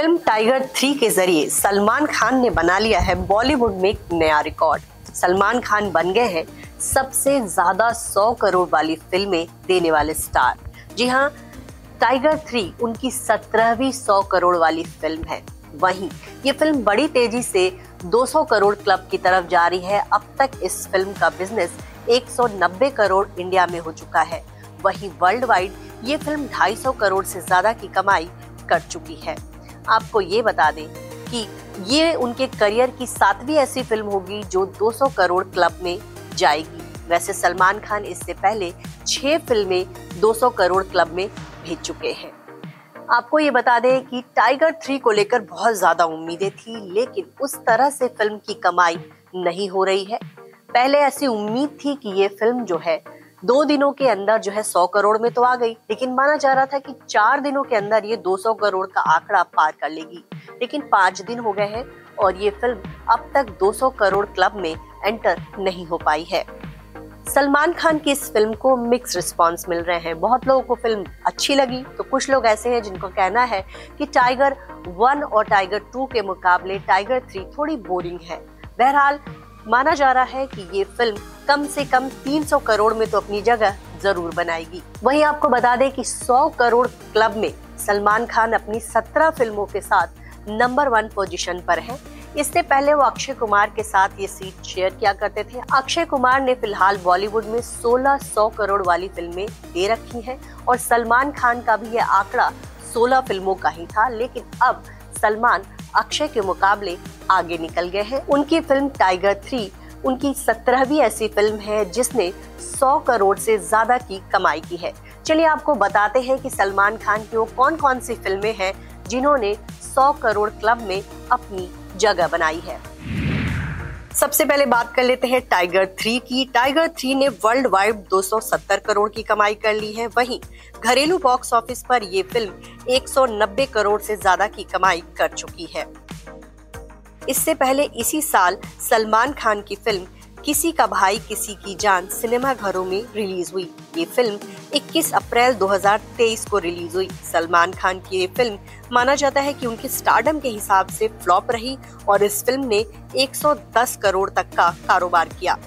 Film tiger three के ज़रिए सलमान खान ने बना लिया है बॉलीवुड में एक नया रिकॉर्ड। सलमान खान बन गए हैं सबसे ज़्यादा सौ करोड़ वाली फ़िल्में देने वाले स्टार। जी हाँ टाइगर थ्री उनकी सत्रहवीं सौ करोड़ वाली फ़िल्म है। वहीं ये फ़िल्म बड़ी तेज़ी से 200 करोड़ क्लब की तरफ़ जा रही है। अब तक इस फ़िल्म का बिज़नेस 190 करोड़ इंडिया में हो चुका है। वहीं वर्ल्ड वाइड ये फ़िल्म 250 करोड़ से ज़्यादा की कमाई कर चुकी है। आपको ये बता दें कि ये उनके करियर की सातवीं ऐसी फ़िल्म होगी जो 200 करोड़ क्लब में जाएगी। वैसे सलमान खान इससे पहले छह फ़िल्में 200 करोड़ क्लब में भेज चुके हैं। आपको ये बता दें कि टाइगर थ्री को लेकर बहुत ज़्यादा उम्मीदें थी, लेकिन उस तरह से फ़िल्म की कमाई नहीं हो रही है। पहले ऐसी उम्मीद थी कि ये फ़िल्म जो है दो दिनों के अंदर जो है सौ करोड़ में तो आ गई, लेकिन माना जा रहा था कि चार दिनों के अंदर ये 200 करोड़ का आंकड़ा पार कर लेगी। लेकिन पाँच दिन हो गए हैं और ये फ़िल्म अब तक 200 करोड़ क्लब में एंटर नहीं हो पाई है। सलमान खान की इस फ़िल्म को मिक्स रिस्पांस मिल रहे हैं। बहुत लोगों को फ़िल्म अच्छी लगी तो कुछ लोग ऐसे हैं जिनको कहना है कि टाइगर वन और टाइगर टू के मुकाबले टाइगर थ्री थोड़ी बोरिंग है। बहरहाल माना जा रहा है कि ये फ़िल्म कम से कम 300 करोड़ में तो अपनी जगह ज़रूर बनाएगी। वहीं आपको बता दें कि 100 करोड़ क्लब में सलमान खान अपनी 17 फ़िल्मों के साथ नंबर वन पोजीशन पर है। इससे पहले वो अक्षय कुमार के साथ ये सीट शेयर किया करते थे। अक्षय कुमार ने फ़िलहाल बॉलीवुड में 1600 करोड़ वाली फ़िल्में दे रखी हैं और सलमान खान का भी ये आंकड़ा 16 फ़िल्मों का ही था, लेकिन अब सलमान अक्षय के मुकाबले आगे निकल गए हैं। उनकी फ़िल्म टाइगर थ्री उनकी सत्रहवीं ऐसी फ़िल्म है जिसने 100 करोड़ से ज़्यादा की कमाई की है। चलिए आपको बताते हैं कि सलमान खान की वो कौन कौन सी फ़िल्में हैं जिन्होंने 100 करोड़ क्लब में अपनी जगह बनाई है। सबसे पहले बात कर लेते हैं टाइगर थ्री की। टाइगर थ्री ने वर्ल्ड वाइड 270 करोड़ की कमाई कर ली है। वहीं घरेलू बॉक्स ऑफ़िस पर यह फ़िल्म 190 करोड़ से ज़्यादा की कमाई कर चुकी है। इससे पहले इसी साल सलमान खान की फ़िल्म किसी का भाई किसी की जान सिनेमा घरों में रिलीज़ हुई। ये फ़िल्म 21 अप्रैल 2023 को रिलीज़ हुई। सलमान खान की ये फ़िल्म माना जाता है कि उनके स्टारडम के हिसाब से फ्लॉप रही और इस फ़िल्म ने 110 करोड़ तक का कारोबार किया।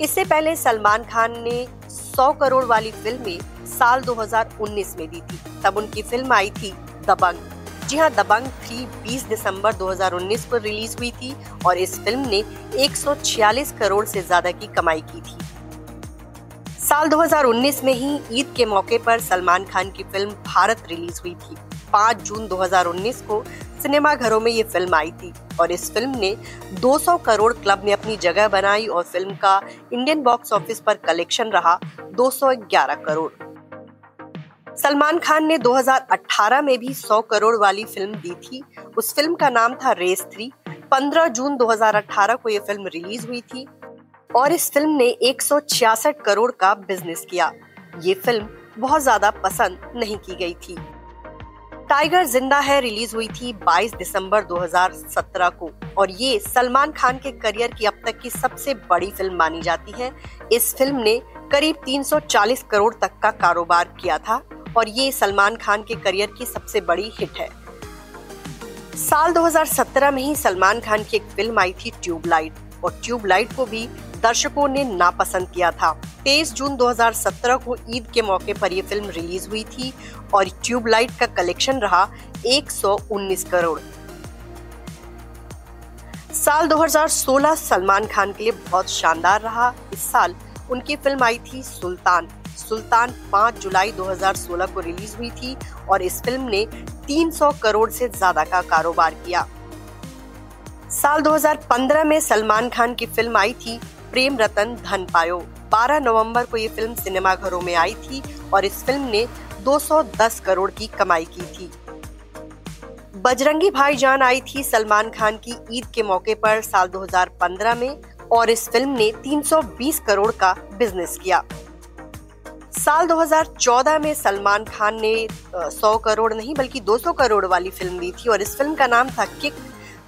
इससे पहले सलमान खान ने 100 करोड़ वाली फ़िल्में साल 2019 में दी थी। तब उनकी फ़िल्म आई थी दबंग। जी हाँ दबंग थ्री 20 दिसंबर 2019 को रिलीज़ हुई थी और इस फ़िल्म ने 146 करोड़ से ज़्यादा की कमाई की थी। साल 2019 में ही ईद के मौके पर सलमान खान की फ़िल्म भारत रिलीज़ हुई थी। 5 जून 2019 को सिनेमा घरों में ये फ़िल्म आई थी और इस फ़िल्म ने 200 करोड़ क्लब में अपनी जगह बनाई और फ़िल्म का इंडियन बॉक्स ऑफ़िस पर कलेक्शन रहा 211 करोड़। सलमान खान ने 2018 में भी 100 करोड़ वाली फ़िल्म दी थी। उस फ़िल्म का नाम था रेस थ्री। 15 जून 2018 को ये फ़िल्म रिलीज़ हुई थी। और इस फ़िल्म ने एक सौ छियासठ करोड़ का बिज़नेस किया। ये फ़िल्म बहुत ज़्यादा पसंद नहीं की गई थी। टाइगर ज़िंदा है रिलीज़ हुई थी 22 दिसंबर 2017 को, और ये सलमान खान के करियर की अब तक की सबसे बड़ी फ़िल्म मानी जाती है। इस फ़िल्म ने करीब 340 करोड़ तक का कारोबार किया था, और ये सलमान खान के करियर की सबसे बड़ी हिट है। साल 2017 में ही सलमान खान की एक फ़िल्म आई थी ट्यूबलाइट, और ट्यूबलाइट को भी दर्शकों ने नापसंद किया था। 23 जून 2017 को ईद के मौके पर यह फ़िल्म रिलीज़ हुई थी और ट्यूबलाइट का कलेक्शन रहा 119 करोड़। साल 2016 सलमान खान के लिए बहुत शानदार रहा। इस साल उनकी फ़िल्म आई थी सुल्तान। सुल्तान 5 जुलाई 2016 को रिलीज़ हुई थी और इस फ़िल्म ने 300 करोड़ से ज़्यादा का कारोबार किया। साल 2015 में सलमान खान की फ़िल्म आई थी प्रेम रतन धन पायो। 12 नवंबर को ये फ़िल्म सिनेमा घरों में आई थी और इस फ़िल्म ने 210 करोड़ की कमाई की थी। बजरंगी भाईजान आई थी सलमान खान की ईद के मौके पर साल 2015 में और इस फ़िल्म ने 320 करोड़ का बिज़नेस किया। साल 2014 में सलमान खान ने 100 करोड़ नहीं बल्कि 200 करोड़ वाली फ़िल्म दी थी और इस फ़िल्म का नाम था किक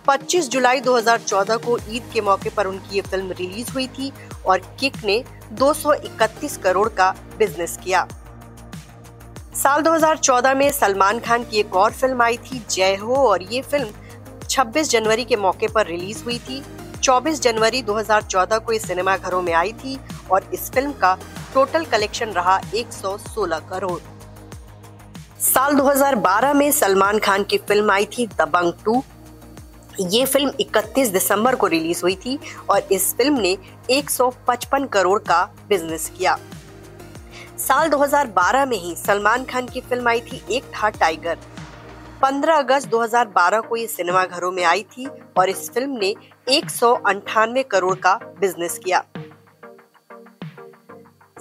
25 जुलाई 2014 को ईद के मौके पर उनकी ये फ़िल्म रिलीज़ हुई थी और किक ने 231 करोड़ का बिज़नेस किया। साल 2014 में सलमान खान की एक और फ़िल्म आई थी, जय हो, और ये फ़िल्म 26 जनवरी के मौके पर रिलीज़ हुई थी। 24 जनवरी 2014 को ये सिनेमा घरों में आई थी और इस फ़िल्म का टोटल कलेक्शन रहा 116 करोड़। साल 2012 में सलमान खान की फ़िल्म आई थी दबंग टू। ये फ़िल्म 31 दिसंबर को रिलीज़ हुई थी और इस फ़िल्म ने 155 करोड़ का बिज़नेस किया। साल 2012 में ही सलमान खान की फ़िल्म आई थी एक था टाइगर। 15 अगस्त 2012 को ये सिनेमा घरों में आई थी और इस फ़िल्म ने एक करोड़ का बिज़नेस किया।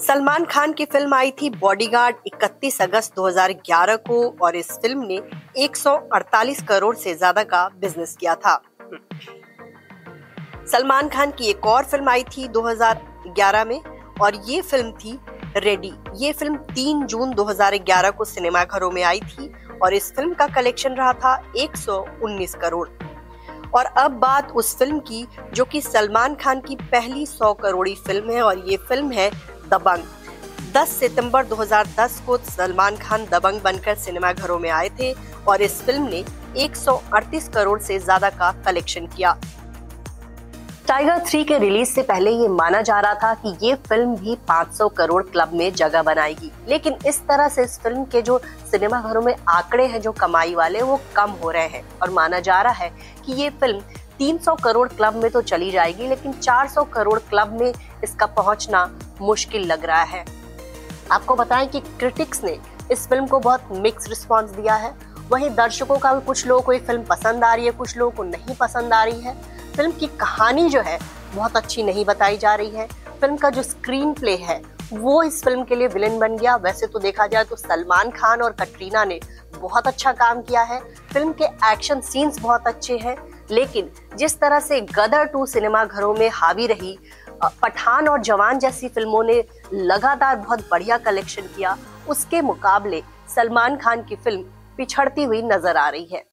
सलमान खान की फ़िल्म आई थी बॉडीगार्ड 31 अगस्त 2011 को और इस फ़िल्म ने 148 करोड़ से ज़्यादा का बिज़नेस किया था। सलमान खान की एक और फ़िल्म आई थी 2011 में और ये फ़िल्म थी रेडी ये फ़िल्म 3 जून 2011 को सिनेमा घरों में आई थी और इस फ़िल्म का कलेक्शन रहा था 119 करोड़। और अब बात उस फ़िल्म की, जो कि सलमान खान की पहली 100 करोड़ी फ़िल्म है और ये फ़िल्म है दबंग। 10 सितंबर 2010 को सलमान खान दबंग बनकर सिनेमा घरों में आए थे और इस फ़िल्म ने 138 करोड़ से ज़्यादा का कलेक्शन किया। टाइगर थ्री के रिलीज़ से पहले ये माना जा रहा था कि ये फ़िल्म भी 500 करोड़ क्लब में जगह बनाएगी। लेकिन इस तरह से इस फ़िल्म के जो सिनेमा घरों में आंकड़े हैं, जो कमाई वाले, वो कम हो रहे हैं। और माना जा रहा है कि ये फ़िल्म 300 करोड़ क्लब में तो चली जाएगी, लेकिन 400 करोड़ क्लब में इसका पहुँचना मुश्किल लग रहा है। आपको बताएँ कि क्रिटिक्स ने इस फ़िल्म को बहुत मिक्स रिस्पॉन्स दिया है। वहीं दर्शकों का भी कुछ लोगों को ये फ़िल्म पसंद आ रही है, कुछ लोगों को नहीं पसंद आ रही है। फ़िल्म की कहानी जो है, बहुत अच्छी नहीं बताई जा रही है। फ़िल्म का जो स्क्रीन प्ले है, वो इस फ़िल्म के लिए विलेन बन गया। वैसे तो देखा जाए तो सलमान खान और कटरीना ने बहुत अच्छा काम किया है। फ़िल्म के एक्शन सीन्स बहुत अच्छे हैं। लेकिन जिस तरह से गदर टू सिनेमा घरों में हावी रही पठान और जवान जैसी फ़िल्मों ने लगातार बहुत बढ़िया कलेक्शन किया, उसके मुकाबले सलमान खान की फ़िल्म पिछड़ती हुई नज़र आ रही है।